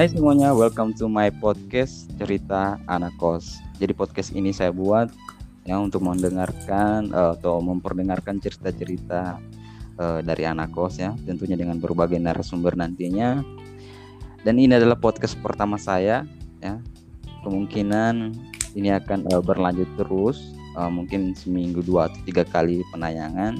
Hai semuanya, welcome to my podcast cerita anak kos. Jadi podcast ini saya buat ya untuk mendengarkan uh, atau memperdengarkan cerita-cerita uh, dari anak kos ya, tentunya dengan berbagai narasumber nantinya. Dan ini adalah podcast pertama saya ya. Kemungkinan ini akan uh, berlanjut terus, uh, mungkin seminggu dua atau tiga kali penayangan.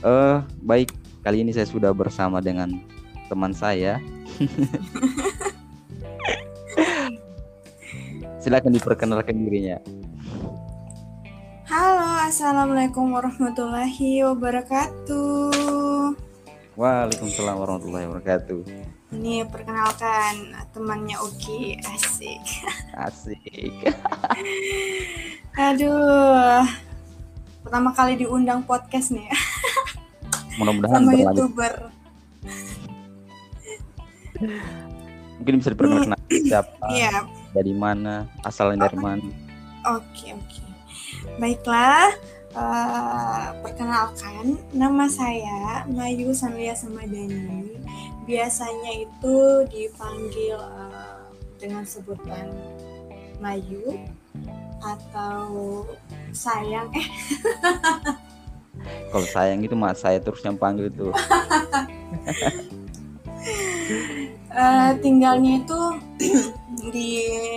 Uh, baik, kali ini saya sudah bersama dengan teman saya Silakan diperkenalkan dirinya. Halo, assalamualaikum warahmatullahi wabarakatuh. Waalaikumsalam warahmatullahi wabarakatuh. Ini perkenalkan temannya Uki, asik. Asik. Aduh, pertama kali diundang podcast nih. Mudah-mudahan sama berlanjut. youtuber. Mungkin bisa diperkenalkan siapa, Iya, dari mana, asalnya dari mana. oke oke. Baiklah, eh, perkenalkan nama saya Mayu Sanlia Samadani. Biasanya itu dipanggil eh, dengan sebutan Mayu atau sayang eh Kalau sayang itu mas saya terus yang panggil itu. eh, tinggalnya itu di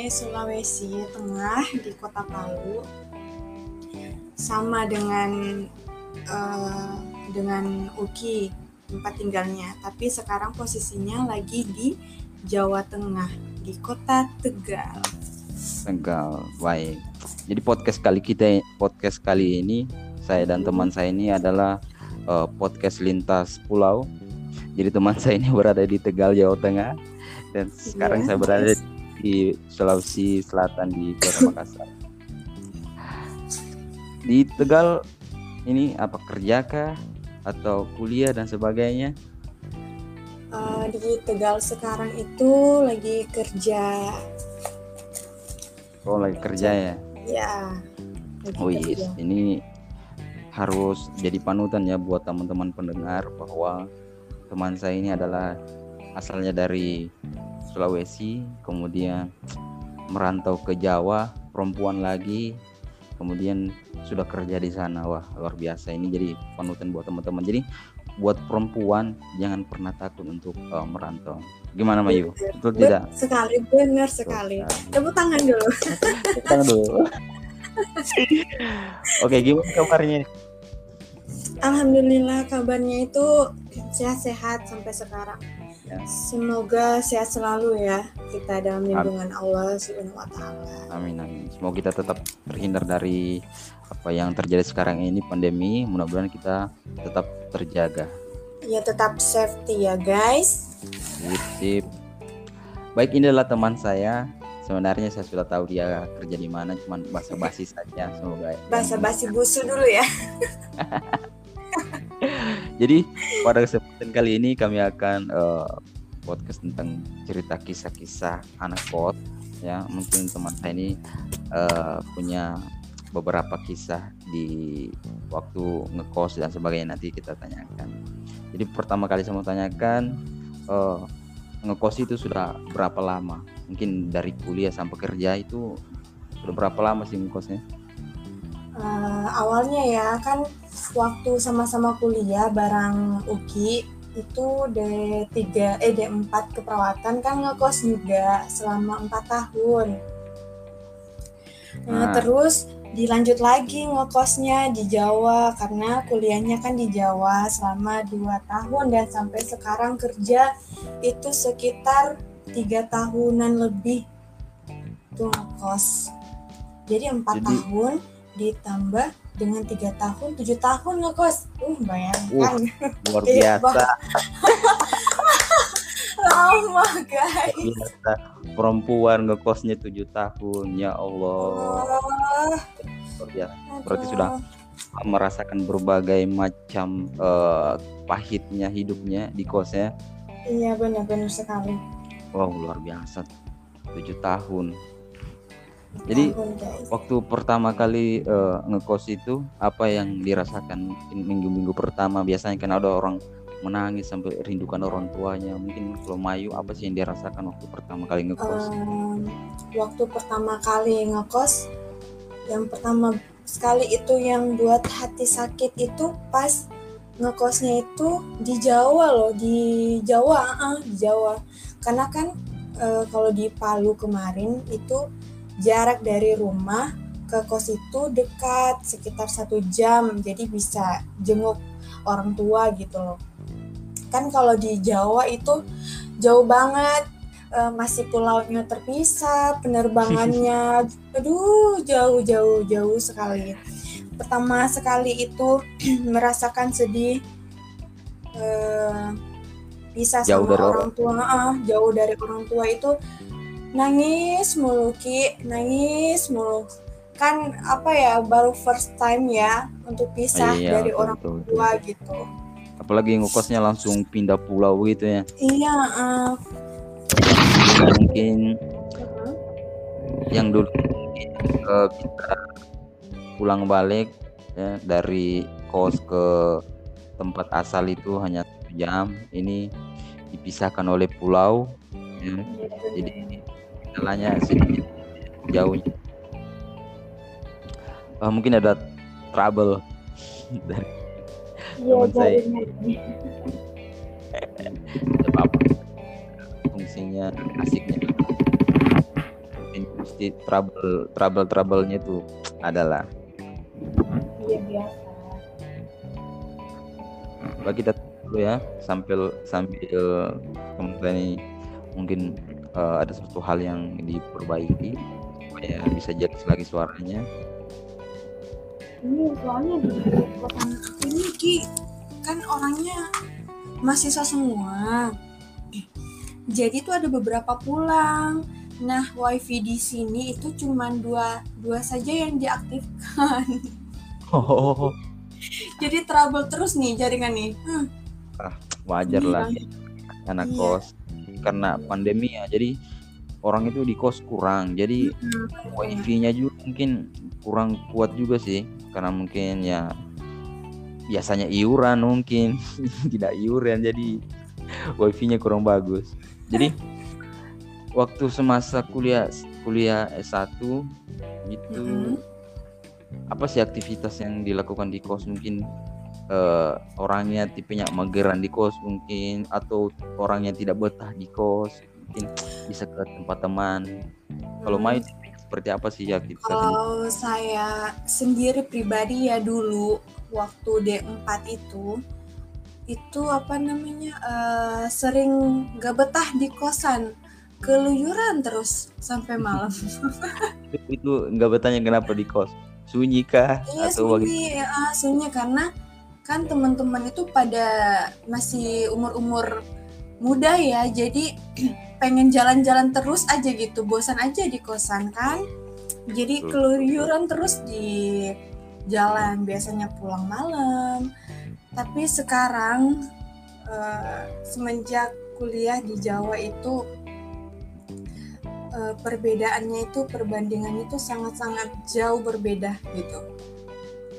Sulawesi Tengah di Kota Palu sama dengan eh, dengan Uki tempat tinggalnya tapi sekarang posisinya lagi di Jawa Tengah di Kota Tegal Tegal. Baik. Jadi podcast kali kita podcast kali ini saya dan teman saya ini adalah eh, podcast lintas pulau. Jadi teman saya ini berada di Tegal Jawa Tengah dan sekarang Iya, saya berada nice. di Sulawesi Selatan di Kota Makassar. Di Tegal ini apa kerja kah atau kuliah dan sebagainya? Eh, di Tegal sekarang itu lagi kerja Oh lagi kerja ya. ya lagi Oh kerja. yes, ini harus jadi panutan ya buat teman-teman pendengar bahwa teman saya ini adalah asalnya dari Sulawesi, kemudian merantau ke Jawa, perempuan lagi, kemudian sudah kerja di sana. Wah, luar biasa ini jadi panutan buat teman-teman. Jadi buat perempuan jangan pernah takut untuk eh, merantau. Gimana Mayu? Betul Bet- tidak? sekali benar sekali tepuk tangan dulu Tangan dulu. Oke, gimana kabarnya? Alhamdulillah kabarnya itu sehat-sehat sampai sekarang. Ya. Semoga sehat selalu ya kita dalam lindungan Allah Subhanahu wa taala. Amin amin. Semoga kita tetap terhindar dari apa yang terjadi sekarang ini pandemi. Mudah-mudahan kita tetap terjaga. Ya tetap safety ya guys. Sip, sip. Baik ini adalah teman saya. Sebenarnya saya sudah tahu dia kerja di mana, cuman basa-basi saja. Semoga. Basa basi busu dulu ya. Jadi pada kesempatan kali ini kami akan eh, podcast tentang cerita kisah-kisah anak kos. Ya mungkin teman saya ini eh, punya beberapa kisah di waktu ngekos dan sebagainya nanti kita tanyakan. Jadi pertama kali saya mau tanyakan eh, ngekos itu sudah berapa lama? Mungkin dari kuliah sampai kerja itu sudah berapa lama sih ngekosnya? Eh, awalnya ya kan waktu sama-sama kuliah barang Uki itu D3 eh D4 keperawatan kan ngekos juga selama empat tahun. Nah, Nah. terus dilanjut lagi ngekosnya di Jawa karena kuliahnya kan di Jawa selama dua tahun dan sampai sekarang kerja itu sekitar tiga tahunan lebih tuh ngekos. Jadi empat Jadi- tahun ditambah dengan tiga tahun tujuh tahun ngekos. Uh bayangkan Luar Iya, biasa. lama guys. biasa perempuan ngekosnya tujuh tahun ya Allah luar biasa. Berarti sudah merasakan berbagai macam eh, pahitnya hidupnya di kosnya Iya benar-benar sekali. wow luar biasa tujuh tahun Jadi, waktu pertama kali eh, ngekos itu apa yang dirasakan minggu-minggu pertama? Biasanya kan ada orang menangis sampai rindukan orang tuanya. Mungkin kalau Mayu apa sih yang dia rasakan waktu pertama kali ngekos? Um, waktu pertama kali ngekos yang pertama sekali itu yang buat hati sakit itu pas ngekosnya itu di Jawa loh di Jawa uh, di Jawa. Karena kan uh, kalau di Palu kemarin itu jarak dari rumah ke kos itu dekat sekitar satu jam. Jadi bisa jenguk orang tua gitu loh. Kan kalau di Jawa itu jauh banget. Uh, masih pulaunya terpisah penerbangannya aduh jauh jauh jauh sekali. Pertama sekali itu merasakan sedih uh, bisa jauh sama orang tua uh, jauh dari orang tua itu nangis mulu ki nangis mulu kan apa ya baru first time ya untuk pisah iya, dari betul, orang betul, tua betul. gitu apalagi ngekosnya langsung pindah pulau gitu ya iya uh, mungkin uh-huh. yang dulu uh, kita pulang balik ya dari kos ke tempat asal itu hanya satu jam ini dipisahkan oleh pulau ya. jadi jalannya sedikit jauh. Uh, mungkin ada trouble dari Iya, teman saya. apa fungsinya asiknya. Pasti trouble trouble troublenya itu adalah iya biasa. Coba kita dulu ya sambil sambil kemudian ini. Mungkin uh, ada suatu hal yang diperbaiki supaya bisa jelas lagi suaranya. Ini soalnya di ini ki kan orangnya mahasiswa semua. Jadi tuh ada beberapa pulang. Nah wifi di sini itu cuma dua dua saja yang diaktifkan. Oh. Jadi trouble terus nih jaringan nih hmm. ah wajar lah. Anak iya. kos karena pandemi ya. Jadi orang itu di kos kurang. Jadi hmm. wifi-nya juga mungkin kurang kuat juga sih. Karena mungkin ya biasanya iuran mungkin. Tidak iuran jadi wifi-nya kurang bagus. Jadi waktu semasa kuliah kuliah S1 itu mm-hmm. apa sih aktivitas yang dilakukan di kos mungkin uh, orangnya tipenya mageran di kos mungkin atau orangnya tidak betah di kos mungkin bisa ke tempat teman. Kalau hmm. main seperti apa sih aktivitas Kalau saya sendiri pribadi ya dulu waktu D4 itu itu apa namanya uh, sering gak betah di kosan. Keluyuran terus sampai malam. Itu nggak betahnya kenapa di kos? Sunyi kah? Iya, atau sunyi ya, sunyi karena kan teman-teman itu pada masih umur-umur muda ya jadi pengen jalan-jalan terus aja gitu bosan aja di kosan kan? Jadi keluyuran terus di jalan biasanya pulang malam. Tapi sekarang uh, semenjak kuliah di Jawa itu uh, perbedaannya itu perbandingannya itu sangat-sangat jauh berbeda gitu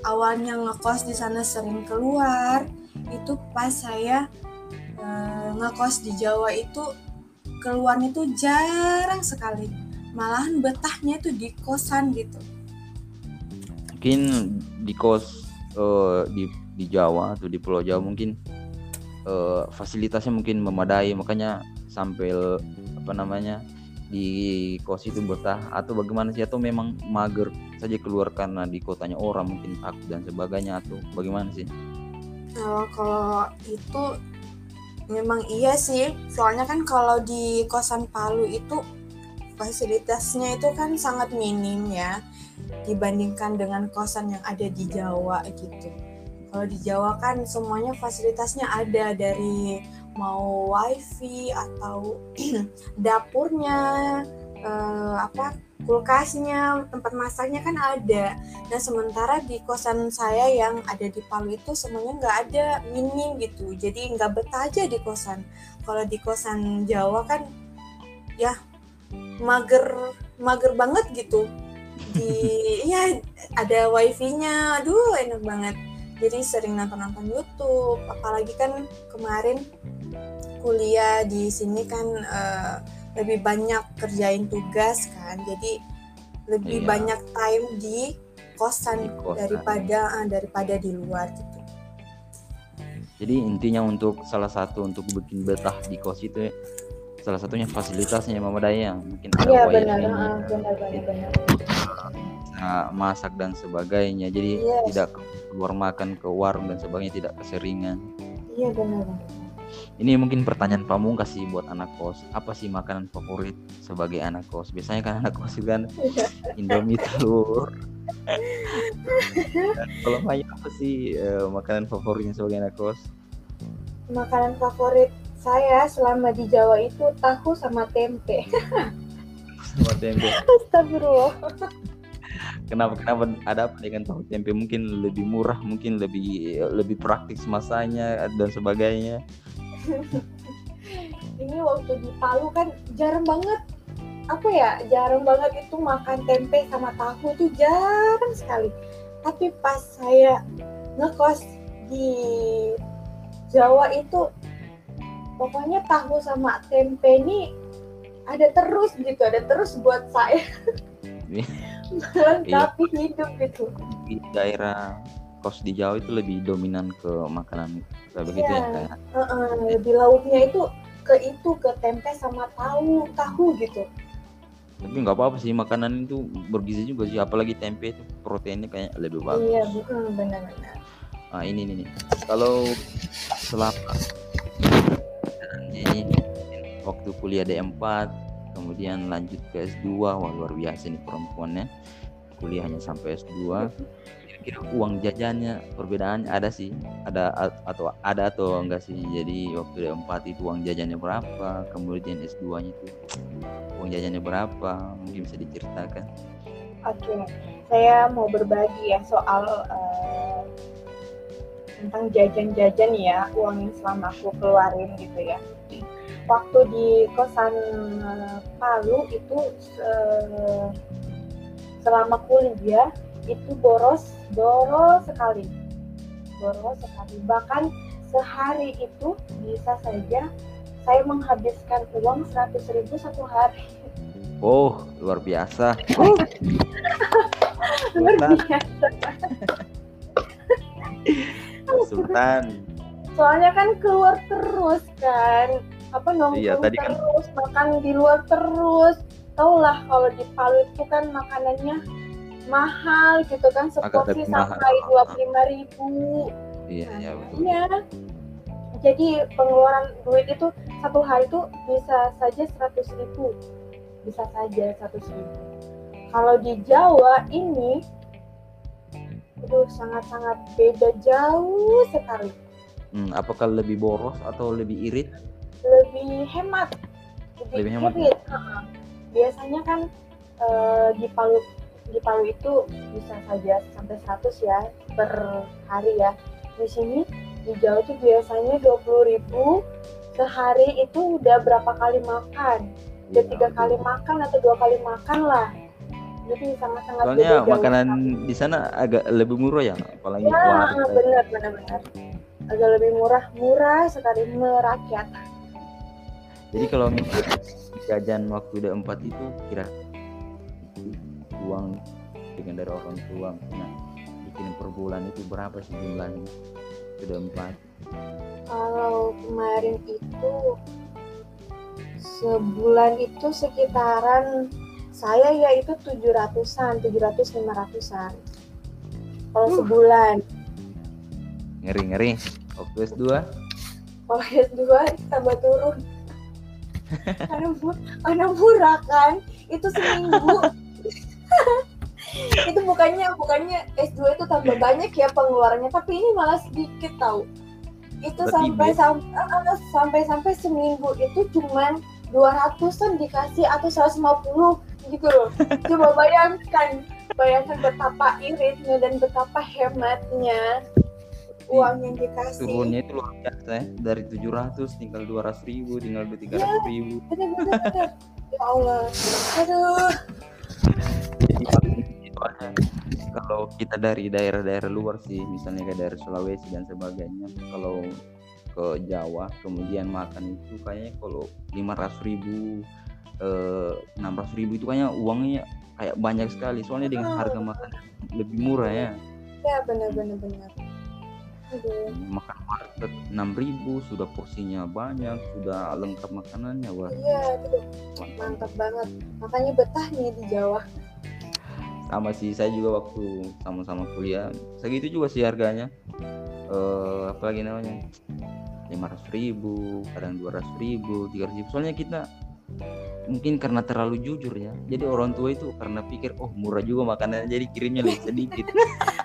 awalnya ngekos di sana sering keluar. Itu pas saya uh, ngekos di Jawa itu keluarnya tuh jarang sekali. Malahan betahnya itu di kosan gitu. Mungkin di kos uh, di di Jawa atau di Pulau Jawa mungkin uh, fasilitasnya mungkin memadai. Makanya sampai apa namanya di kos itu betah atau bagaimana sih? Atau memang mager saja keluar karena di kotanya orang mungkin takut dan sebagainya? Atau bagaimana sih? Oh, kalau itu memang iya sih. Soalnya kan kalau di kosan Palu itu fasilitasnya itu kan sangat minim ya dibandingkan dengan kosan yang ada di Jawa gitu. Kalau di Jawa kan semuanya fasilitasnya ada dari mau wifi atau dapurnya eh, apa kulkasnya, tempat masaknya kan ada. Nah sementara di kosan saya yang ada di Palu itu semuanya nggak ada, minim gitu. Jadi nggak betah aja di kosan. Kalau di kosan Jawa kan ya mager mager banget gitu. Di ya ada wifi-nya, aduh enak banget. Jadi sering nonton-nonton YouTube apalagi kan kemarin kuliah di sini kan uh, lebih banyak kerjain tugas kan. Jadi lebih Iya. banyak time di kosan, Di kosan. daripada ah, daripada di luar gitu. Jadi intinya untuk salah satu untuk bikin betah di kos itu salah satunya fasilitasnya Mama Daya mungkin ada iya wifi, benar. benar benar benar bisa masak dan sebagainya. Jadi Yes. tidak keluar makan ke warung dan sebagainya tidak keseringan. iya benar. Ini mungkin pertanyaan pamungkas sih buat anak kos. Apa sih makanan favorit sebagai anak kos? Biasanya kan anak kos itu kan Indomie telur. Kalau Maya apa sih eh, makanan favoritnya sebagai anak kos? makanan favorit saya selama di Jawa itu tahu sama tempe Sama tempe. Astagfirullah Kenapa kenapa ada apa dengan tahu tempe? Mungkin lebih murah, mungkin lebih lebih praktis masanya dan sebagainya. ini waktu di Palu kan jarang banget apa ya jarang banget itu makan tempe sama tahu itu jarang sekali tapi pas saya ngekos di Jawa itu pokoknya tahu sama tempe ini ada terus gitu ada terus buat saya melengkapi hidup gitu Di daerah kos di Jawa itu lebih dominan ke makanan kayak begitu ya Iya. kayak. Heeh, lebih lauknya itu ke itu ke tempe sama tahu tahu gitu. Tapi nggak apa-apa sih makanan itu bergizi juga sih apalagi tempe itu proteinnya kayak lebih bagus. iya benar-benar nah ini nih nih. kalau selama ini waktu kuliah D4 kemudian lanjut ke S2 wah luar biasa nih perempuannya. Kuliahnya sampai S2 kira-kira uang jajannya perbedaannya ada sih? Ada atau ada atau enggak sih? Jadi waktu D4 itu uang jajannya berapa? Kemudian S2 nya itu uang jajannya berapa? Mungkin bisa diceritakan. Oke, saya mau berbagi ya soal eh, tentang jajan-jajan ya, uang yang selama aku keluarin gitu ya. Waktu di kosan eh, Palu itu eh, selama kuliah itu boros, boros sekali, boros sekali. Bahkan sehari itu bisa saja saya menghabiskan uang 100.000 ribu satu hari. oh luar biasa Luar biasa. Sultan soalnya kan keluar terus kan apa nongkrong Iya, tadi kan- terus makan di luar terus tau lah kalau di Palu itu kan makanannya mahal gitu kan seporsi sampai dua puluh lima ribu iya iya betul Iya. jadi pengeluaran duit itu satu hari itu bisa saja seratus ribu bisa saja seratus ribu kalau di Jawa ini Aduh, sangat-sangat beda jauh sekali. Hmm, apakah lebih boros atau lebih irit? Lebih hemat. Lebih hemat, irit. Heeh. biasanya kan eh, di Palu di Palu itu bisa saja sampai 100 ya per hari ya. Di sini di Jawa itu biasanya 20.000 sehari itu udah berapa kali makan? Udah Iya, tiga kali makan atau dua kali makan lah. Jadi sangat-sangat Soalnya beda jauh makanan sekali. di sana agak lebih murah ya, apalagi ya benar benar benar. Agak lebih murah murah sekali merakyat Jadi kalau misalnya jajan waktu udah empat itu kira uang dengan dari orang tua, nah bikin per bulan itu berapa sih jumlahnya? Sudah empat. Kalau kemarin itu sebulan itu sekitaran saya ya itu 700-an, 700 500-an. Kalau Uh. sebulan. Ngeri ngeri. Waktu S2 Kalau S2 tambah turun. Karena, karena murah kan. Itu seminggu. itu bukannya bukannya S2 itu tambah banyak ya pengeluarannya, tapi ini malah sedikit tahu. Itu sampai sampai sampai sampai seminggu itu cuman 200-an dikasih atau 150 gitu loh. Coba bayangkan, bayangkan betapa iritnya dan betapa hematnya uang yang dikasih. turunnya itu luar biasa ya. Dari 700 tinggal 200 ribu, tinggal 300 ribu. Bener, bener, bener. Ya Allah. Aduh. Jadi paling soalnya kalau kita dari daerah-daerah luar sih misalnya ke daerah Sulawesi dan sebagainya kalau ke Jawa kemudian makan itu kayaknya kalau lima ratus ribu eh, enam ratus ribu itu kayaknya uangnya kayak banyak sekali soalnya dengan harga makan lebih murah ya ya benar-benar benar Aduh. makan warteg enam ribu sudah porsinya banyak sudah lengkap makanannya wah. Iya mantap banget. Makanya betah nih di Jawa. Sama sih saya juga waktu sama-sama kuliah. Segitu juga sih harganya. Eh apalagi namanya? lima ratus ribu kadang dua ratus ribu tiga ribu. Soalnya kita mungkin karena terlalu jujur ya. Jadi orang tua itu karena pikir oh murah juga makanannya jadi kirimnya lebih sedikit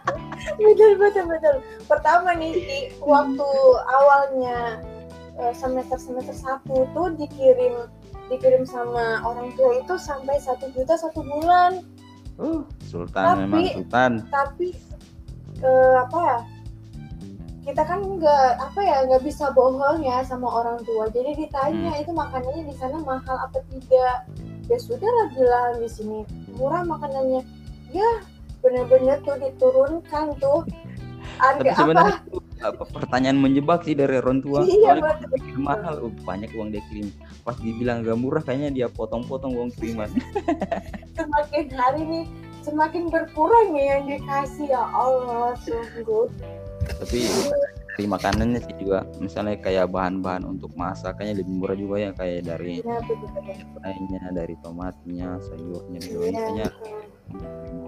betul betul betul. Pertama nih di waktu awalnya eh, semester semester satu tuh dikirim dikirim sama orang tua itu sampai satu juta satu bulan. Uh sultan Tapi- memang sultan. tapi eh, apa ya? Kita kan nggak apa ya nggak bisa bohong ya sama orang tua. Jadi ditanya itu makanannya di sana mahal apa tidak? Ya sudah lah bilang di sini. Murah makanannya. Ya benar-benar tuh diturunkan tuh. Tapi harga apa? sebenarnya itu apa pertanyaan menjebak sih dari orang tua. Iya, kirim mahal oh, banyak uang dia kirim. Pas dibilang gak murah kayaknya dia potong-potong uang kiriman. Semakin hari nih semakin berkurang ya yang dikasih ya Allah sungguh. Tapi dari makanannya sih juga misalnya kayak bahan-bahan untuk masaknya lebih murah juga ya kayak dari ya betul-betul lainnya dari tomatnya sayurnya Iya. lebih murah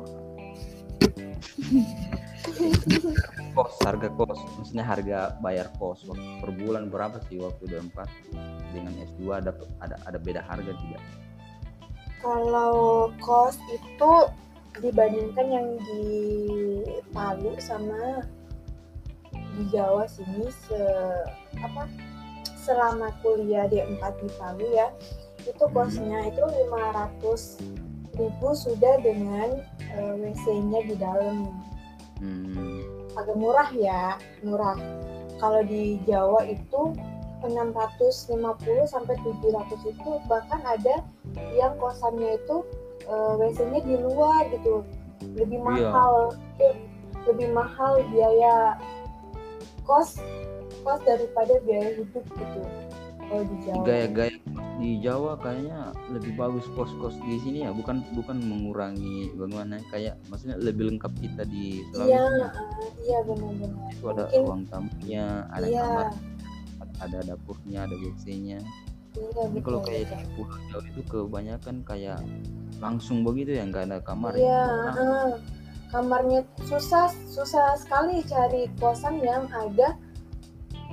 kos harga kos. Maksudnya harga bayar kos per bulan berapa sih waktu udah empat dengan S2 ada ada ada beda harga tidak? Kalau kos itu dibandingkan yang di Palu sama di Jawa sini se apa selama kuliah di empat di Palu ya itu kosnya itu 500 ribu sudah dengan eh, WC-nya di dalam. Hmm. agak murah ya murah. Kalau di Jawa itu 650 sampai 700 itu bahkan ada yang kosannya itu eh, WC-nya di luar gitu. Lebih Iya. mahal. Lebih mahal biaya kos kos daripada biaya hidup gitu di Jawa. Gaya-gaya di Jawa kayaknya lebih bagus kos-kos di sini ya bukan bukan mengurangi bagaimana kayak maksudnya lebih lengkap kita di Sulawesi iya iya benar-benar itu ada mungkin- ruang tamunya ada iya. kamar ada dapurnya ada WC-nya. Iya Ini kalau kayak di Pulau Jawa itu kebanyakan kayak langsung begitu ya nggak ada kamar Iya, ya. heeh. kamarnya susah susah sekali cari kosan yang ada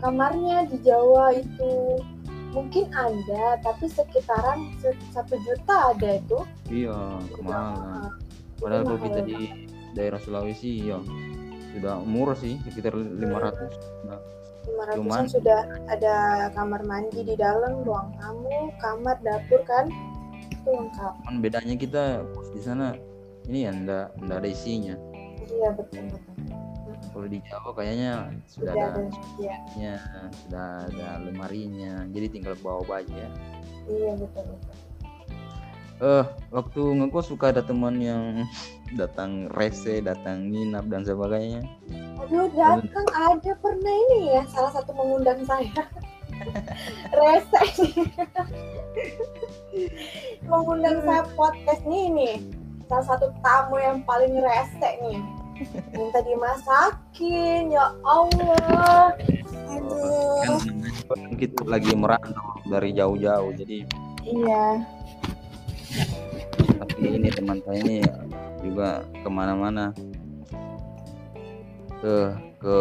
kamarnya di Jawa itu mungkin ada tapi sekitaran se- satu juta ada itu. Iya, kemahalan. Padahal kalau kita di daerah Sulawesi ya sudah murah sih sekitar 500. Nah, 500 Cuman- sudah ada kamar mandi di dalam ruang tamu kamar dapur kan? Itu lengkap. Cuman bedanya kita di sana ini ya ndak ndak ada isinya. iya betul betul Kalau di Jawa kayaknya sudah sudah ada ada iya isinya, sudah ada lemarinya. Jadi tinggal bawa baju ya. iya betul betul Eh, waktu ngekos suka ada teman yang datang rese, datang nginap dan sebagainya. Aduh, datang ada pernah ini ya salah satu mengundang saya. Rese mengundang saya podcast nih nih. Salah satu tamu yang paling rese nih. Minta dimasakin, ya Allah. Aduh. Kan kita lagi merantau dari jauh-jauh, jadi Iya, tapi ini teman saya ini juga ke mana-mana ke ke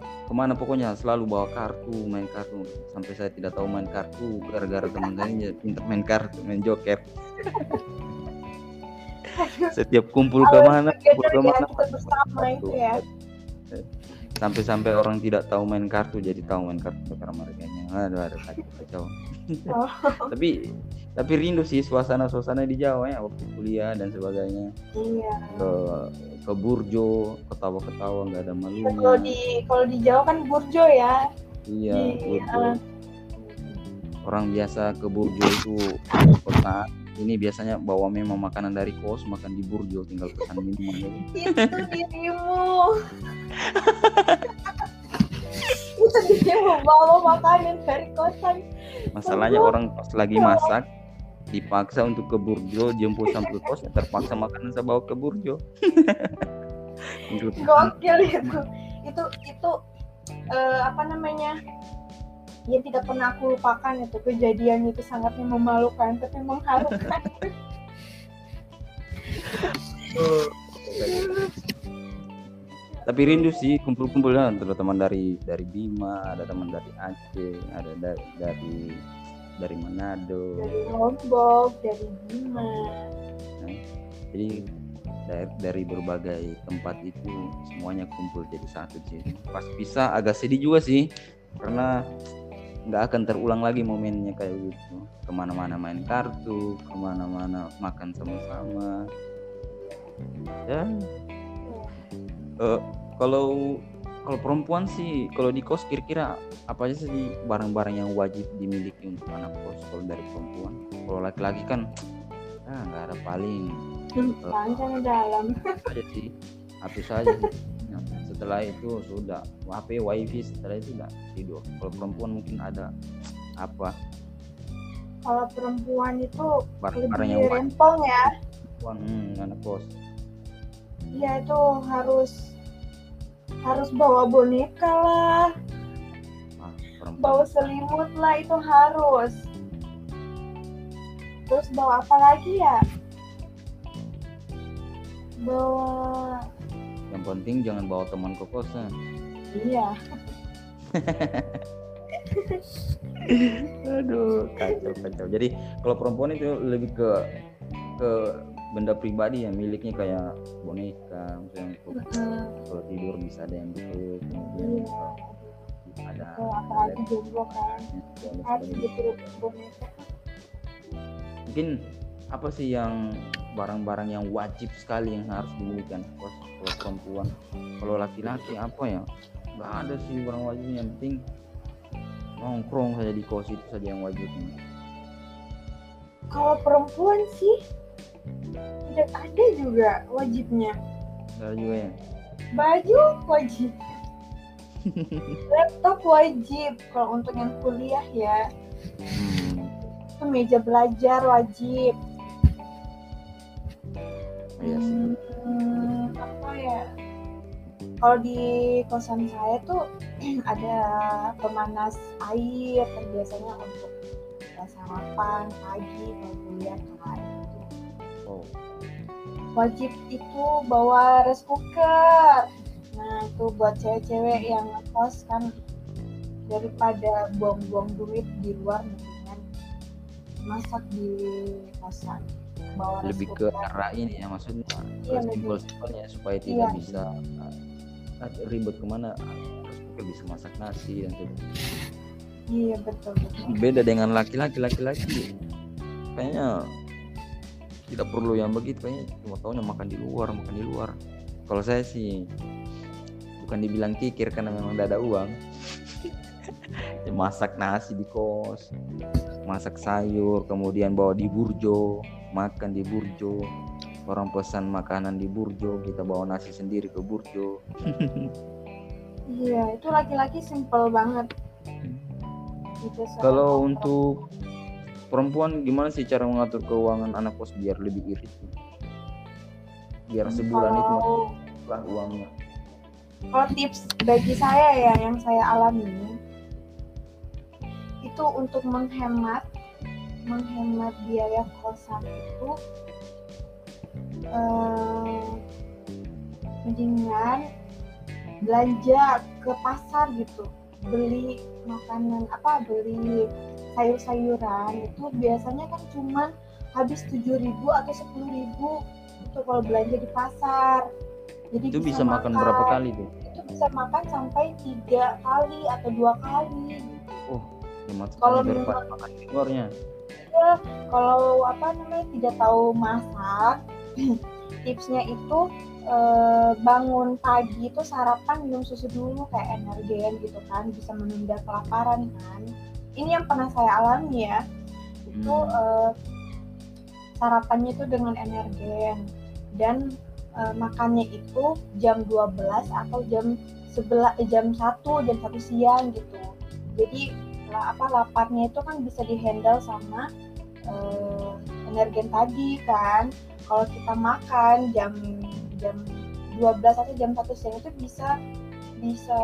ke mana pokoknya selalu bawa kartu main kartu sampai saya tidak tahu main kartu gara-gara teman saya ini pintar main kartu main joker setiap kumpul Awal ke mana kumpul kita bersama itu ya. sampai-sampai orang tidak tahu main kartu jadi tahu main kartu sekarang mereka aduh ada kacau Oh. tapi tapi rindu sih suasana-suasana di Jawa ya waktu kuliah dan sebagainya Iya. ke ke Burjo ketawa-ketawa nggak ada Kalau malunya di kalau di Jawa kan burjo ya. iya Iya. Burjo orang biasa ke Burjo itu kota ini biasanya bawa memang makanan dari kos makan di burjo tinggal pesan minuman itu dirimu. Itu dirimu bawa makanan dari kosan masalahnya orang pas lagi masak dipaksa untuk ke burjo jemput sampai kos terpaksa makanan saya bawa ke burjo. Gokil itu. Itu itu eh, apa namanya ya tidak pernah aku lupakan itu kejadian itu sangatnya memalukan tapi mengharukan. Tapi rindu sih kumpul-kumpulnya ada teman dari dari Bima ada teman dari Aceh ada dari dari dari Manado. Dari Lombok dari Bima. Jadi dari, dari berbagai tempat itu semuanya kumpul jadi satu sih pas bisa agak sedih juga sih karena nggak akan terulang lagi momennya kayak gitu. Ke mana-mana main kartu ke mana-mana makan sama-sama. Ya. Eh, kalau kalau perempuan sih kalau di kos kira-kira apa aja sih barang-barang yang wajib dimiliki untuk anak kos kalau dari perempuan? Kalau laki-laki kan ah nggak ada paling. Panjang dalam. aja sih. Saja Nah, setelah itu sudah HP wifi setelah itu udah tidur. Kalau perempuan mungkin ada apa? Kalau perempuan itu yang lebih rempong ya. Perempuan hmm, anak kos Iya itu harus harus bawa boneka lah. Ah, bawa selimut lah itu harus. Terus bawa apa lagi ya? Bawa yang penting jangan bawa teman ke kosan. Iya. Aduh kacau kacau. Jadi kalau perempuan itu lebih ke ke benda pribadi yang miliknya kayak boneka misalnya untuk Mm, kalau tidur bisa ada yang peluk kemudian iya. ada apalagi jomblo kan harus boneka. Mungkin apa sih yang barang-barang yang wajib sekali yang harus dimiliki kalau perempuan. Kalau laki-laki apa ya? Nggak ada sih barang wajibnya yang penting nongkrong saja di kos itu saja yang wajibnya kalau perempuan sih tidak ada juga wajibnya. Ada juga ya? Baju wajib. Laptop wajib kalau untuk yang kuliah ya. Hmm. meja belajar wajib iya sih. Hmm, apa ya? Kalau di kosan saya tuh ada pemanas air kan biasanya untuk ya, sarapan pagi kalau kuliah kan oh. Wajib itu bawa rice cooker. Nah itu buat cewek-cewek yang ngekos kan daripada buang-buang duit di luar mendingan masak di kosan lebih ke cooker. arah ini ya maksudnya Iya, simpel-simpelnya supaya tidak Iya. bisa uh, ribet ke mana terus kita bisa masak nasi dan sebagainya. Iya betul betul. Beda dengan laki-laki laki-laki kayaknya tidak perlu yang begitu kayaknya cuma tahunya makan di luar makan di luar. Kalau saya sih bukan dibilang kikir karena memang tidak ada uang. Ya, masak nasi di kos masak sayur kemudian bawa di burjo makan di burjo. Orang pesan makanan di burjo kita bawa nasi sendiri ke burjo. Iya itu laki-laki simple banget. Gitu kalau untuk perempuan gimana sih cara mengatur keuangan anak kos biar lebih irit? Biar sebulan itu kalau lah uangnya. kalau tips bagi saya ya yang saya alami itu untuk menghemat menghemat biaya kosan itu eh, mendingan belanja ke pasar gitu. Beli makanan apa beli sayur-sayuran itu biasanya kan cuma habis 7.000 atau 10.000 itu kalau belanja di pasar. Jadi itu bisa makan berapa kali tuh itu bisa makan sampai tiga kali atau dua kali. Hemat Kalau sekali daripada luarnya kalau apa namanya tidak tahu masak tipsnya itu eh, bangun pagi itu sarapan minum susu dulu kayak energen gitu kan bisa menunda kelaparan kan. Ini yang pernah saya alami ya. Itu Hmm. eh, sarapannya itu dengan energen dan uh, makannya itu jam 12 atau jam sebelah jam 1 jam 1 siang gitu. Jadi apa laparnya itu kan bisa dihandle sama uh, energen tadi kan. Kalau kita makan jam jam 12 atau jam 1 siang itu bisa bisa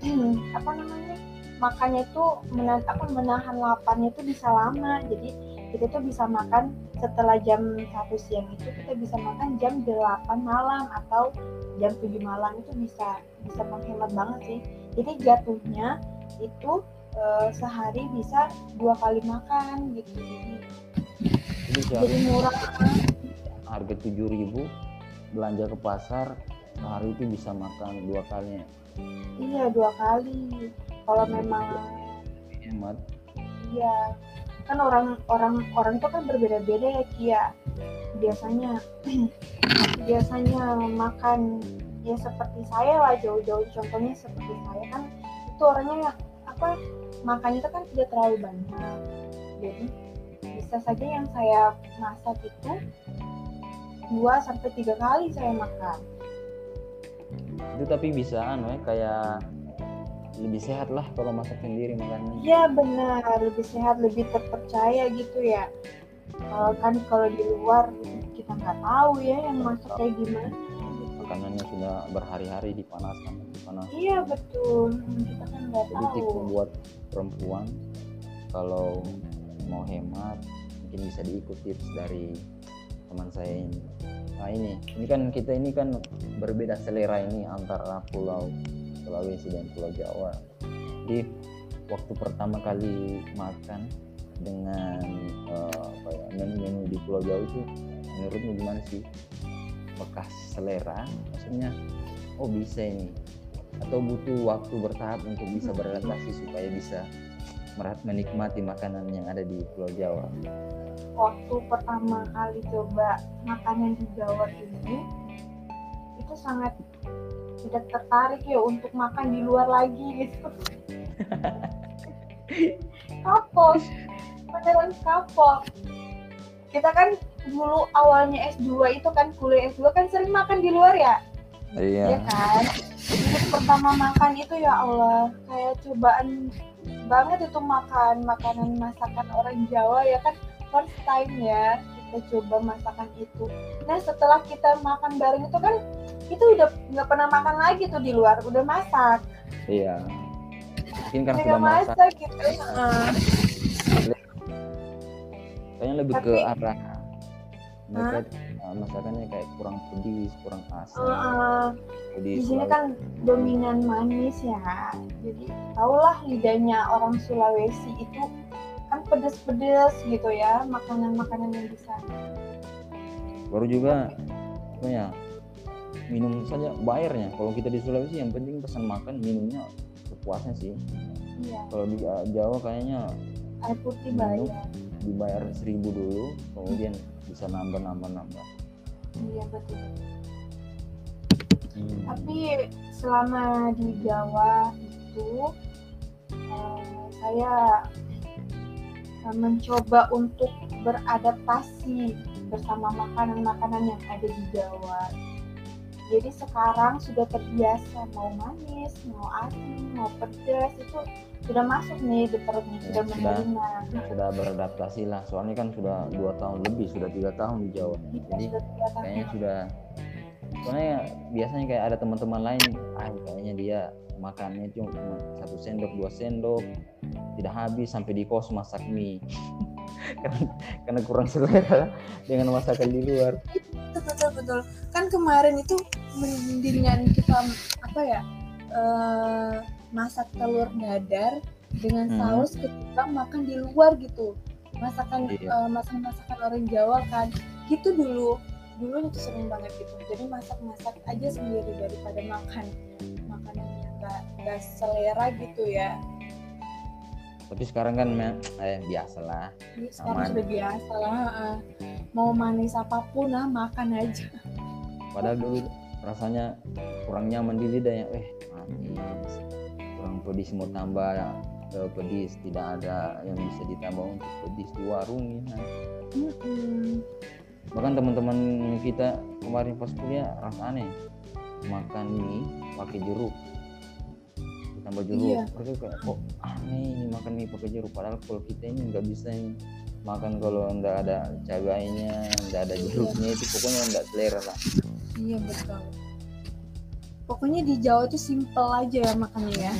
apa namanya makannya itu menahan, apa menahan laparnya itu bisa lama. Jadi kita tuh bisa makan setelah jam satu siang itu kita bisa makan jam 8 malam atau jam 7 malam itu bisa bisa menghemat banget sih. Jadi jatuhnya itu uh, sehari bisa dua kali makan gitu. Jadi, jadi murah. Harga tujuh ribu belanja ke pasar sehari itu bisa makan dua kali. Iya dua kali. Kalau memang hemat. Iya. Kan orang orang orang itu kan berbeda-beda ya Kia. Biasanya biasanya makan ya seperti saya lah jauh-jauh. Contohnya seperti saya kan itu orangnya apa makan itu kan tidak terlalu banyak. Jadi bisa saja yang saya masak itu dua sampai tiga kali saya makan. Itu tapi bisa anu ya kayak lebih sehat lah kalau masak sendiri makannya. Iya benar. Lebih sehat lebih terpercaya gitu ya. Kan kalau di luar kita nggak tahu ya yang masak kayak gimana makanannya sudah berhari-hari dipanaskan dipanas. Iya betul. Kita kan nggak tahu jadi tipe buat perempuan kalau mau hemat mungkin bisa diikut tips dari teman saya ini. Nah ini ini kan kita ini kan berbeda selera ini antara pulau Sulawesi dan Pulau Jawa. Jadi waktu pertama kali makan dengan uh, apa ya menu-menu di Pulau Jawa itu menurutmu gimana sih? Bekas selera, maksudnya oh bisa ini. Atau butuh waktu bertahap untuk bisa beradaptasi supaya bisa menikmati makanan yang ada di Pulau Jawa. Waktu pertama kali coba makanan di Jawa ini itu sangat tidak tertarik ya untuk makan di luar lagi gitu. Kapok. Beneran kapok. Kita kan dulu awalnya S2 itu kan kuliah S2 kan sering makan di luar ya? Iya. Ya kan? Jadi pertama makan itu ya Allah kayak cobaan banget itu makan makanan masakan orang Jawa ya kan first time ya kita coba masakan itu. Nah setelah kita makan bareng itu kan itu udah nggak pernah makan lagi tuh di luar udah masak. Iya. Mungkin karena sudah masak, masak gitu uh. kayaknya lebih Tapi, ke arah mereka huh? masakannya kayak kurang pedis kurang asam. Uh, di sini kan dominan manis ya jadi tahulah lidahnya orang Sulawesi itu kan pedes-pedes gitu ya makanan-makanan yang bisa. Baru juga apa ya minum saja bayarnya. Kalau kita di Sulawesi yang penting pesan makan minumnya sepuasnya sih. Iya. kalau di uh, Jawa kayaknya air putih bayar. dibayar seribu dulu kemudian bisa nambah nambah nambah. Iya betul. Hmm. tapi selama di Jawa itu uh, saya mencoba untuk beradaptasi bersama makanan-makanan yang ada di Jawa jadi sekarang sudah terbiasa mau manis mau asin mau pedas itu sudah masuk nih di perutnya sudah menerima. Sudah beradaptasi lah soalnya kan sudah dua tahun lebih sudah tiga tahun di Jawa ya, jadi kayaknya sudah soalnya biasanya kayak ada teman-teman lain ah kayaknya dia makannya cuma satu sendok dua sendok tidak habis sampai di kos masak mie karena, karena kurang selera dengan masakan di luar. Betul betul kan kemarin itu mendingan kita apa ya uh, masak telur dadar dengan hmm. saus ketika makan di luar gitu. Masakan iya. uh, masakan masakan orang Jawa kan. Gitu dulu. Dulu itu sering banget gitu. Jadi masak masak aja sendiri daripada makan makanan yang gak, gak selera gitu ya tapi sekarang kan eh, biasa lah ya, sekarang Aman. sudah biasa lah mau manis apa pun lah makan aja padahal dulu rasanya kurang nyaman di lidah ya eh manis kurang pedis mau tambah eh, pedis tidak ada yang bisa ditambah untuk pedis di warung ya. Mm-mm. bahkan teman-teman kita kemarin pas kuliah rasa aneh makan mie pakai jeruk ditambah jeruk Iya. mereka kayak kok aneh ini makan mie pakai jeruk padahal kalau kita ini nggak bisa ini makan kalau nggak ada cabainya nggak ada jeruknya itu pokoknya nggak selera lah Iya betul. Pokoknya di Jawa itu simple aja ya makannya ya.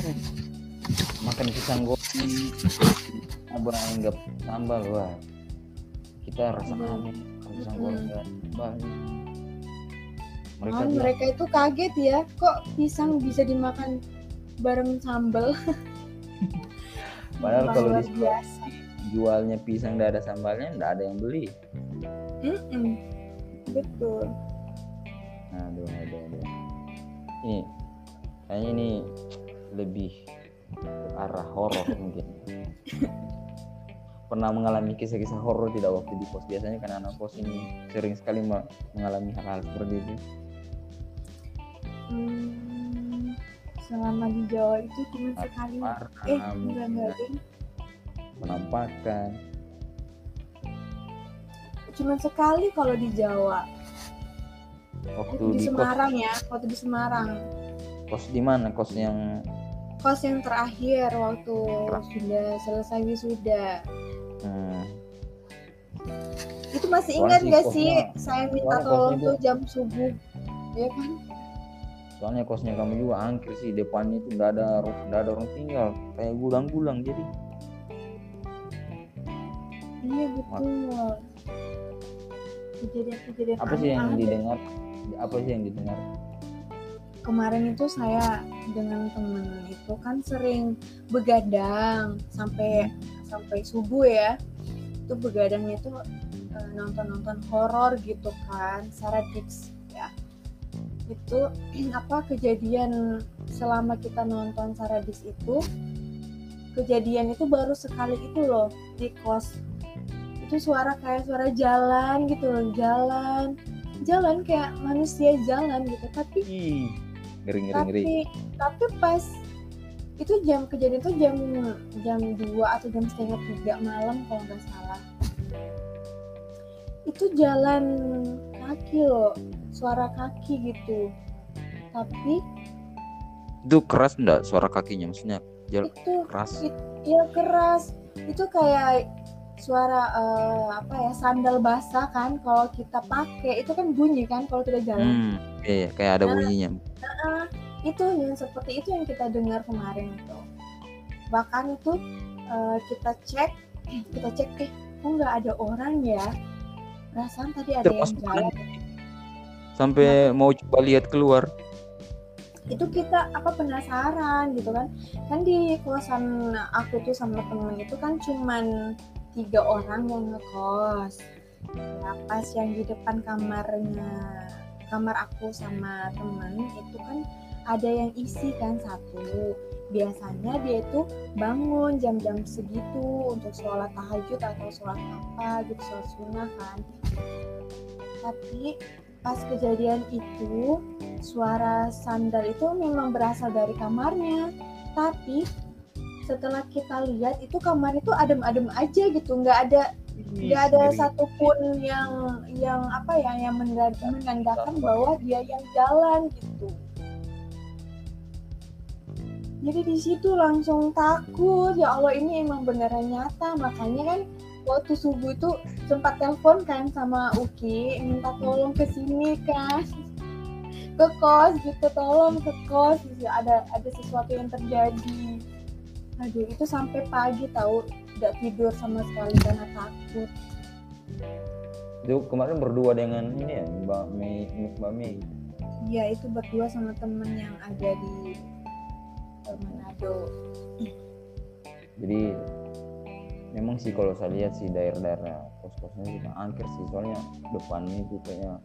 makan pisang goreng abang anggap sambal wah kita rasa Iya. aneh makan pisang goreng nggak mereka Oh, mereka itu kaget ya, kok pisang bisa dimakan bareng sambal. padahal kalau di biasa. jualnya pisang nggak ada sambalnya nggak ada yang beli Mm-mm. Betul. aduh aduh aduh ini kayaknya ini lebih ke arah horor mungkin pernah mengalami kisah-kisah horor tidak waktu di kos biasanya kan anak kos ini sering sekali mengalami hal-hal seperti itu Hmm, selama di Jawa itu cuma sekali. Eh, enggak enggak, Ding. penampakan Cuma sekali kalau di Jawa. waktu di di kos Semarang ya, waktu di Semarang. kos di mana kos yang Kos yang terakhir waktu sudah selesai wisuda. hmm, Itu masih ingat gak sih? Saya minta tolong tuh jam subuh. Ya kan? Soalnya kosnya kamu juga angker sih depannya itu nggak ada nggak ada orang tinggal kayak gulang-gulang jadi Iya betul. Kejadian-kejadian apa sih yang didengar apa sih yang didengar Kemarin itu saya dengan temen itu kan sering begadang sampai sampai subuh ya. Itu begadangnya itu eh, nonton-nonton horor gitu kan, Sarah Dix. Itu apa kejadian selama kita nonton Sarah Dix itu kejadian itu baru sekali itu loh di kos. Itu suara kayak suara jalan gitu loh jalan. Jalan kayak manusia jalan gitu tapi Ih, ngeri ngeri ngeri. tapi tapi pas itu jam kejadian itu jam jam 2 atau jam setengah tiga malam kalau nggak salah. Itu jalan kaki loh suara kaki gitu. Tapi itu keras enggak suara kakinya? Maksudnya jalan itu keras? ya keras. Itu kayak suara eh, apa ya sandal basah kan kalau kita pakai. Itu kan bunyi kan kalau kita jalan. Hmm iya kayak ada Nah. bunyinya. Ah, itu yang seperti itu yang kita dengar kemarin itu. Bahkan itu eh, kita cek kita cek eh kok nggak ada orang ya? Perasaan tadi ada yang Termasuk jalan sampai mau coba lihat keluar. Itu kita apa penasaran gitu kan. Kan di kosan aku tuh sama temen itu kan cuman tiga orang yang ngekos. Nah, pas yang di depan kamarnya kamar aku sama temen itu kan ada yang isi kan satu. Biasanya dia itu bangun jam-jam segitu untuk sholat tahajud atau sholat apa gitu sholat sunnah kan. Tapi pas kejadian itu suara sandal itu memang berasal dari kamarnya. Tapi setelah kita lihat itu kamar itu adem-adem aja gitu. Nggak ada nggak ada satupun yang yang apa ya yang menanda- menandakan bahwa dia yang jalan gitu. Jadi di situ langsung takut. Ya Allah ini emang beneran nyata. Makanya kan waktu subuh itu sempat telepon kan sama Uki minta tolong ke sini kan. Ke kos gitu tolong ke kos gitu. ada ada sesuatu yang terjadi. Aduh itu sampai pagi tahu tidak tidur sama sekali karena takut. Itu kemarin berdua dengan ini ya Mbak Mei Mbak Mei Iya itu berdua sama temen yang ada di Manado jadi memang sih kalau saya lihat sih daerah-daerah kos-kosnya juga angker sih. Soalnya depannya itu kayak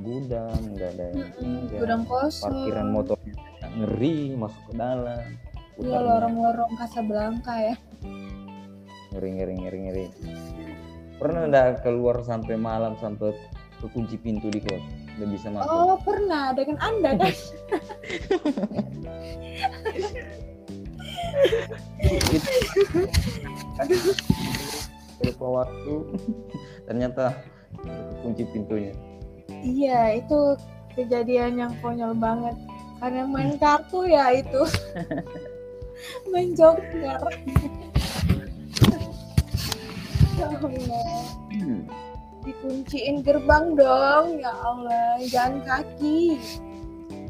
gudang nggak ada yang tinggal. gudang kosong. parkiran motornya ngeri masuk ke dalam ya putarnya lorong-lorong Casablanca ya. Ngeri ngeri ngeri ngeri. Pernah nggak keluar sampai malam sampai kekunci pintu di kos? Udah bisa masuk? Oh pernah. Dengan anda kan lupa waktu. Ternyata kunci pintunya. Iya itu kejadian yang konyol banget. Karena main kartu ya itu. Main joker ya Allah. Hmm. dikunciin gerbang dong ya Allah. Jalan kaki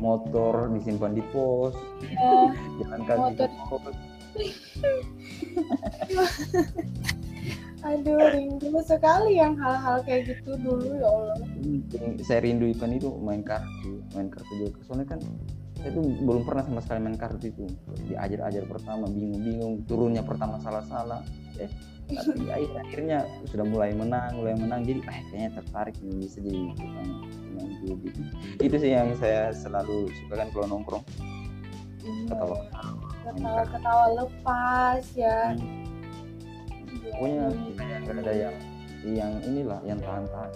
motor disimpan di pos. Ya jalan kaki Motor. ke pos. Aduh rindu sekali yang hal-hal kayak gitu dulu ya Allah. Yang saya rindukan itu main kartu main kartu juga. Soalnya kan saya tuh belum pernah sama sekali main kartu itu. Diajar-ajar pertama bingung-bingung turunnya pertama salah-salah. Eh tapi akhir akhirnya sudah mulai menang mulai menang. Jadi ah, kayaknya tertarik nih bisa jadi main judi gitu itu sih yang saya selalu suka kan kalau nongkrong. Ketawa. Ketawa ketawa lepas ya. Pokoknya kayak nggak ada yang yang inilah yang tahan-tahan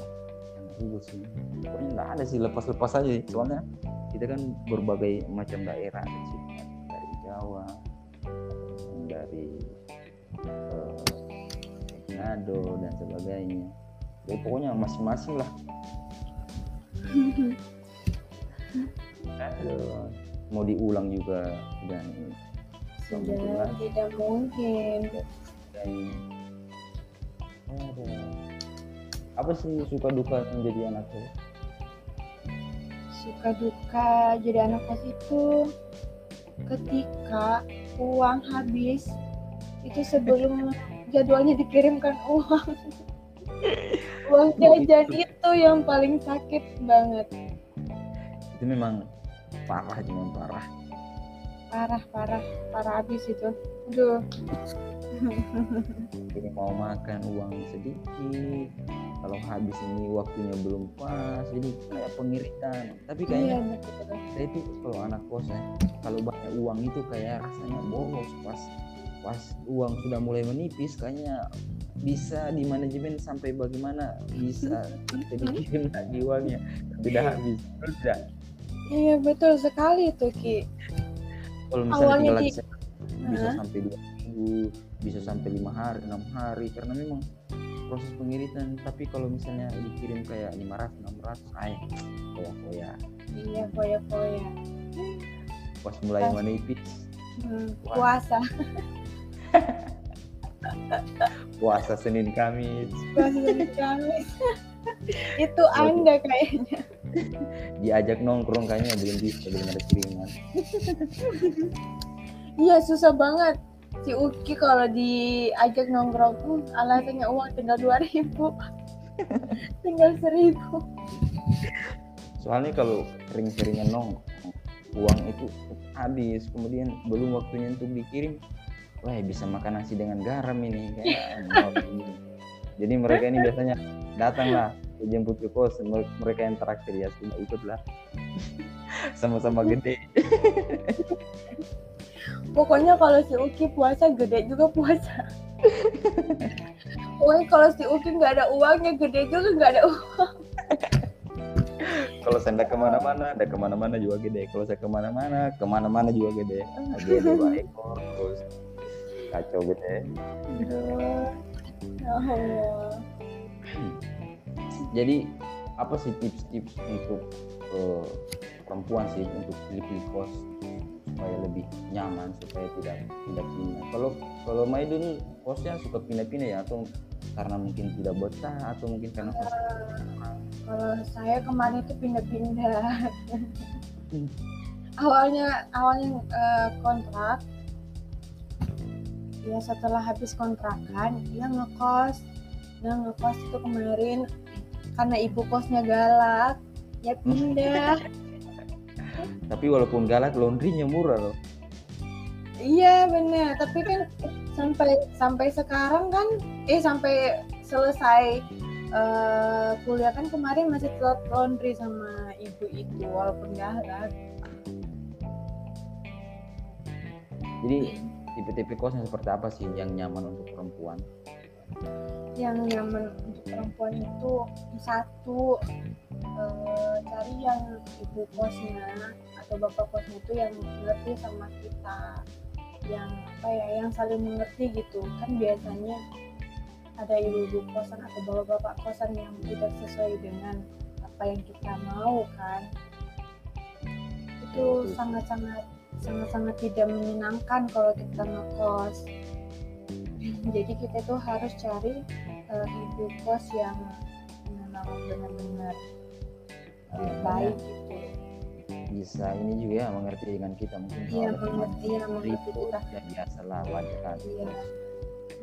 yang ribut sih. Pokoknya nggak ada sih lepas-lepas aja sih. soalnya kita kan berbagai macam daerah kan. dari Jawa dari eh, Manado dan sebagainya. Ya pokoknya masing-masing lah Aduh, mau diulang juga. Dan sudah tidak mungkin. Dan ada apa sih suka duka menjadi anak kos? suka duka jadi anak kos itu ketika uang habis itu sebelum jadwalnya dikirimkan uang uang jajan itu yang paling sakit banget. Itu memang parah memang parah. Parah parah parah habis itu. Aduh. Jadi mau makan uang sedikit. Kalau habis ini waktunya belum pas jadi kayak pengiritan. Tapi iya kayaknya betul. saya itu kalau anak kos ya kalau banyak uang itu kayak rasanya boros. Pas pas uang sudah mulai menipis kayaknya bisa di manajemen sampai bagaimana bisa bisa dikirim lagi uangnya. Tidak habis. Betul tidak iya betul sekali tuh ki. Kalau misalnya Awalnya di- lagi bisa sampai dua minggu bisa sampai lima hari enam hari karena memang proses pengiritan. Tapi kalau misalnya dikirim kayak 500 600 ay koya koya iya koya koya pas mulai menipis. Hmm, puasa puasa Senin Kamis. Puasa dari Kamis. Itu anda kayaknya. Diajak nongkrong kayaknya belum bisa belum ada kiriman. Iya susah banget. Si Uki kalau diajak nongkrong pun alasannya uang tinggal dua ribu. Tinggal seribu. Soalnya kalau sering-seringnya nongkrong uang itu habis. Kemudian belum waktunya untuk dikirim wah bisa makan nasi dengan garam ini kayak jadi mereka ini biasanya datanglah jemput ke kos mer- mereka yang traktir ya sudah ikutlah. Sama-sama gede. Pokoknya kalau si Uki puasa gede juga puasa. Pokoknya kalau si Uki nggak ada uangnya gede juga nggak ada uang. Kalau saya ndak ke mana-mana ada ke mana-mana juga gede. Kalau saya ke mana-mana ke mana-mana juga gede. Gede dua ekor terus kacau gede Aduh, ya Allah. jadi apa sih tips-tips untuk eh, perempuan sih untuk pilih-pilih kos supaya lebih nyaman supaya tidak tidak pindah kalau kalau Maidun kosnya suka pindah-pindah ya? Atau karena mungkin tidak betah atau mungkin karena kos? Kalau saya kemarin itu pindah-pindah. Awalnya awalnya eh, kontrak ya setelah habis kontrakan dia ngekos. Dia ngekos itu kemarin karena ibu kosnya galak. Ya pindah. Tapi walaupun galak laundrynya murah loh. Iya bener. Tapi kan sampai sampai sekarang kan eh sampai selesai eh, kuliah kan kemarin masih tetap laundry sama ibu itu walaupun galak. Jadi tipe-tipe kosnya seperti apa sih yang nyaman untuk perempuan? Yang nyaman untuk perempuan itu satu eh, cari yang ibu kosnya atau bapak kosnya itu yang ngerti sama kita yang apa ya yang saling mengerti gitu. Kan biasanya ada ibu-ibu kosan atau bapak-bapak kosan yang tidak sesuai dengan apa yang kita mau kan. Itu sangat-sangat sangat-sangat tidak menyenangkan kalau kita ngekos. Jadi kita tuh harus cari uh, ibu kos yang memang benar-benar uh, baik gitu. Bisa ini juga ya mengerti dengan kita mungkin iya mengerti ya mengerti kita. ya biasa lah wajar. Kan iya.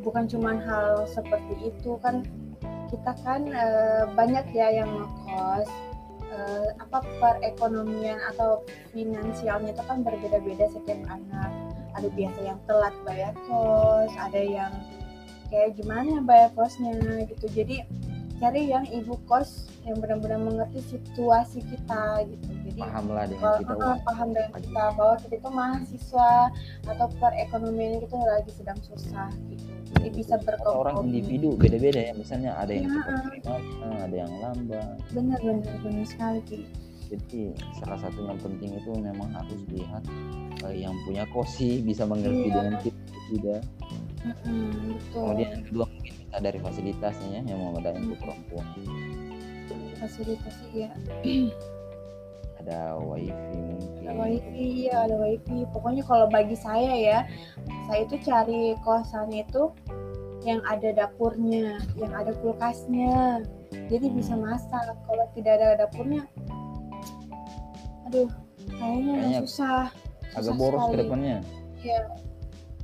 Bukan cuma hal seperti itu kan kita kan uh, banyak ya yang ngekos uh, apa perekonomian atau finansialnya itu kan berbeda-beda setiap anak. Ada biasa yang telat bayar kos ada yang kayak gimana bayar kosnya gitu. Jadi cari yang ibu kos yang benar-benar mengerti situasi kita gitu. Jadi paham lah dengan kalau, kita uh, paham dengan kita bahwa kita itu mahasiswa atau perekonomian kita lagi sedang susah gitu jadi bisa berkompromi orang individu beda-beda ya. Misalnya ada yang Ya, cepat terima ada yang lambat. Benar-benar benar sekali Ki. jadi salah satu yang penting itu memang harus lihat eh, yang punya kosi bisa mengerti Iya. dengan kita tidak. Betul. Kemudian yang kedua mungkin kita dari fasilitasnya ya yang memadai untuk perempuan. Fasilitas iya ada wifi mungkin. Ada wifi ya ada wifi. Pokoknya kalau bagi saya ya saya itu cari kosan itu yang ada dapurnya yang ada kulkasnya. Jadi Hmm. bisa masak. Kalau tidak ada dapurnya aduh kayaknya Kayaknya susah. agak susah boros ke depannya. Iya.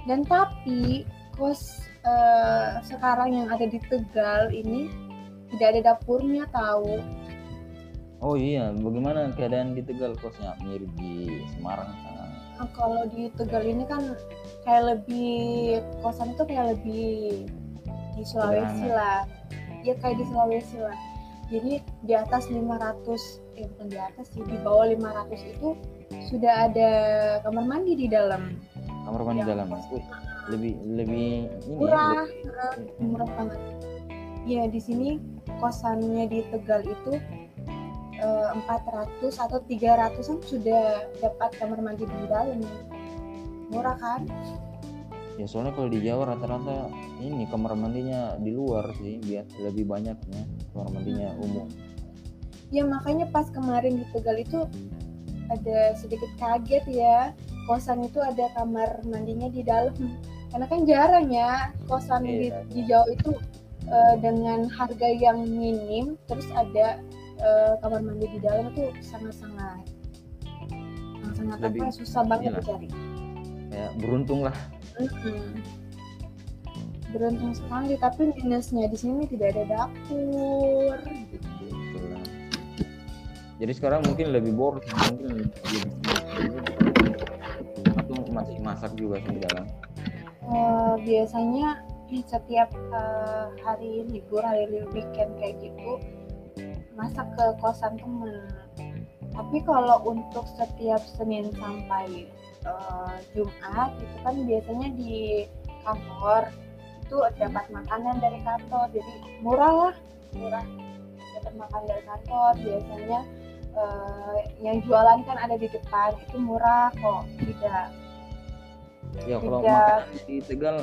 dan tapi kos eh, sekarang yang ada di Tegal ini tidak ada dapurnya tahu oh iya bagaimana keadaan di Tegal kosnya mirip di Semarang kan? Nah, kalau di Tegal ini kan kayak lebih kosan itu kayak lebih di Sulawesi lah. Ya kayak di Sulawesi lah. Jadi di atas 500 eh bukan di atas sih di bawah 500 itu sudah ada kamar mandi di dalam. Kamar mandi Ya, dalam. Wih, lebih lebih ini ya, murah lebih- eh, murah. banget. Ya di sini kosannya di Tegal itu eh, 400 atau 300an sudah dapat kamar mandi di dalam murah kan? Ya soalnya kalau di Jawa rata-rata ini kamar mandinya di luar sih biar lebih banyaknya kamar mandinya umum. Ya makanya pas kemarin di Tegal itu ada sedikit kaget ya kosan itu ada kamar mandinya di dalam. Karena kan jarang ya kosan di, Iya. di Jawa itu eh, dengan harga yang minim terus ada eh, kamar mandi di dalam itu sangat-sangat sangat Lebih- apa susah banget dicari. Ya beruntung lah. Mm-mm. beruntung sekali tapi minusnya di sini tidak ada dapur. Gitu lah. jadi sekarang mungkin lebih boros mungkin lebih atau masih masak juga di dalam. Eh, biasanya setiap eh, hari libur hari libur weekend kayak gitu masak ke kosan temen. Tapi kalau untuk setiap Senin sampai eh, Jumat itu kan biasanya di kantor itu dapat makanan dari kantor. Jadi murah lah murah. Dapat makan dari kantor biasanya eh, yang jualan kan ada di depan itu murah kok tidak ya kalau makan di Tegal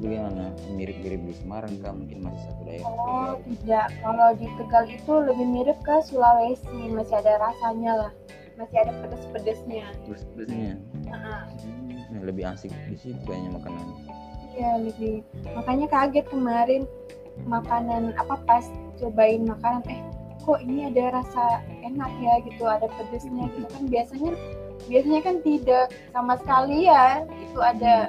bagaimana mirip-mirip di Semarang kah? Mungkin masih satu daerah. Oh tidak, kalau di Tegal itu lebih mirip ke Sulawesi, masih ada rasanya lah, masih ada pedes-pedesnya. Heeh. hmm, lebih asik di situ kayaknya makanan. Iya lebih, makanya kaget kemarin makanan apa pas cobain makanan, eh kok ini ada rasa enak ya gitu, ada pedesnya gitu. Kan biasanya biasanya kan tidak sama sekali ya itu ada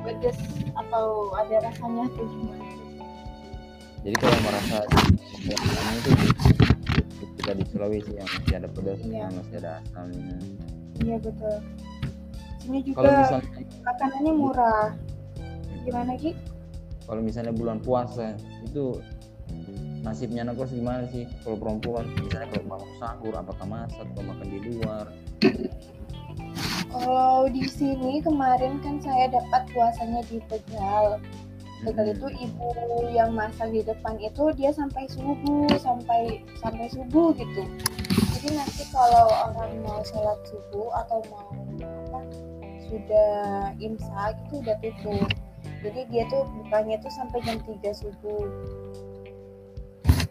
pedes atau ada rasanya tuh gimana. jadi kalau merasa makanan itu ketika di Sulawesi yang masih ada pedasnya Iya. masih ada asamnya Iya betul. Sini juga kalau misalnya makanannya murah. Gimana Ki? kalau misalnya bulan puasa itu nasibnya anak kos gimana sih kalau perempuan misalnya kalau bangun sahur apakah masak atau makan di luar Kalau di sini kemarin kan saya dapat puasanya di Tegal. Tegal Mm-mm. itu ibu yang masak di depan itu dia sampai subuh, sampai sampai subuh gitu. Jadi nanti kalau orang mau sholat subuh atau mau apa sudah imsak itu udah tutup jadi dia tuh bukanya tuh sampai jam 3 subuh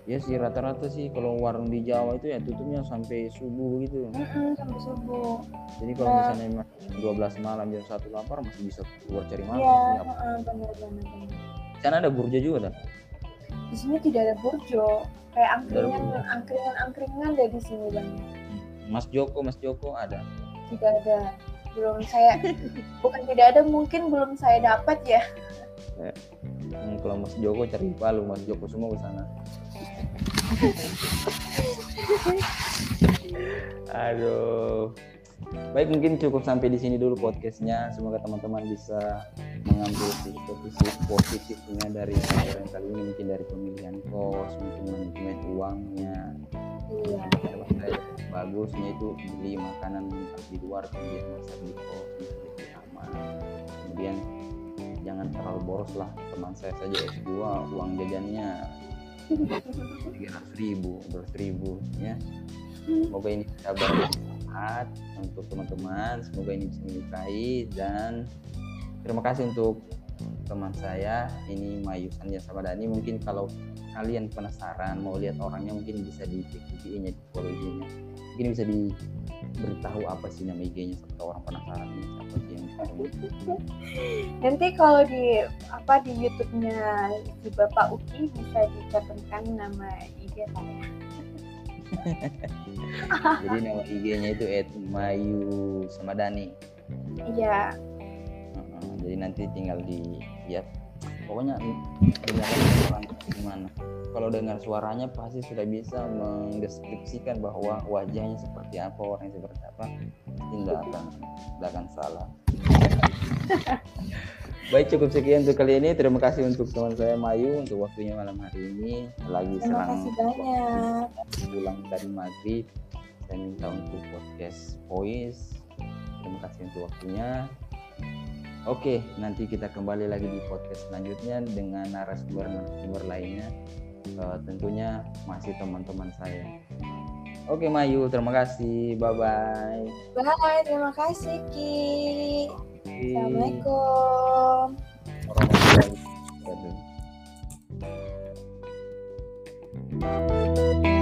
ya sih rata-rata sih kalau warung di Jawa itu ya tutupnya sampai subuh gitu. Mm-mm, sampai subuh. Jadi kalau Nah. misalnya emang 12 malam jam satu lapar masih bisa keluar cari makan iya sih. heeh, benar benar sana ada burjo juga dah di sini tidak ada burjo. Kayak angkringan burjo. angkringan angkringan deh di sini banyak Mas Joko Mas Joko ada? Tidak ada. Belum saya bukan tidak ada mungkin belum saya dapat ya. Hmm, kalau Mas Joko cari Palu Mas Joko semua ke sana Aduh. Baik mungkin cukup sampai di sini dulu podcastnya. Semoga teman-teman bisa mengambil sisi positifnya dari pelajaran kali ini mungkin dari pemilihan kos, mungkin manajemen uangnya. iya saya bagusnya itu beli makanan di luar kemudian masak di kos lebih aman. Kemudian jangan terlalu boros lah teman saya saja S2 uang jajannya tiga ratus ribu dua ribu ya. Semoga ini bisa bermanfaat untuk teman-teman semoga ini bisa menyukai dan terima kasih untuk teman saya. Ini Mayu Sanja Sabadani mungkin kalau kalian penasaran mau lihat orangnya mungkin bisa di cek IG-nya di follow IG-nya. Mungkin bisa diberitahu apa sih nama IG-nya siapa orang penasaran ini siapa sih yang nanti kalau di apa di YouTube-nya si Bapak Uki bisa dicantumkan nama IG saya jadi nama IG-nya itu @mayu Samadani iya Heeh, jadi nanti tinggal di ya pokoknya dengarkan orang gimana kalau dengar suaranya pasti sudah bisa mendeskripsikan bahwa wajahnya seperti apa orangnya seperti apa. Tidak akan tidak akan salah. Baik cukup sekian untuk kali ini. Terima kasih untuk teman saya Mayu untuk waktunya malam hari ini. Lagi terima kasih banyak. pulang dari maghrib saya minta untuk podcast voice. Terima kasih untuk waktunya. Oke nanti kita kembali lagi di podcast selanjutnya dengan narasumber-narasumber lainnya Eh, tentunya masih teman-teman saya. Oke Mayu terima kasih. Bye bye bye terima kasih Ki. Assalamualaikum. Warahmatullahi wabarakatuh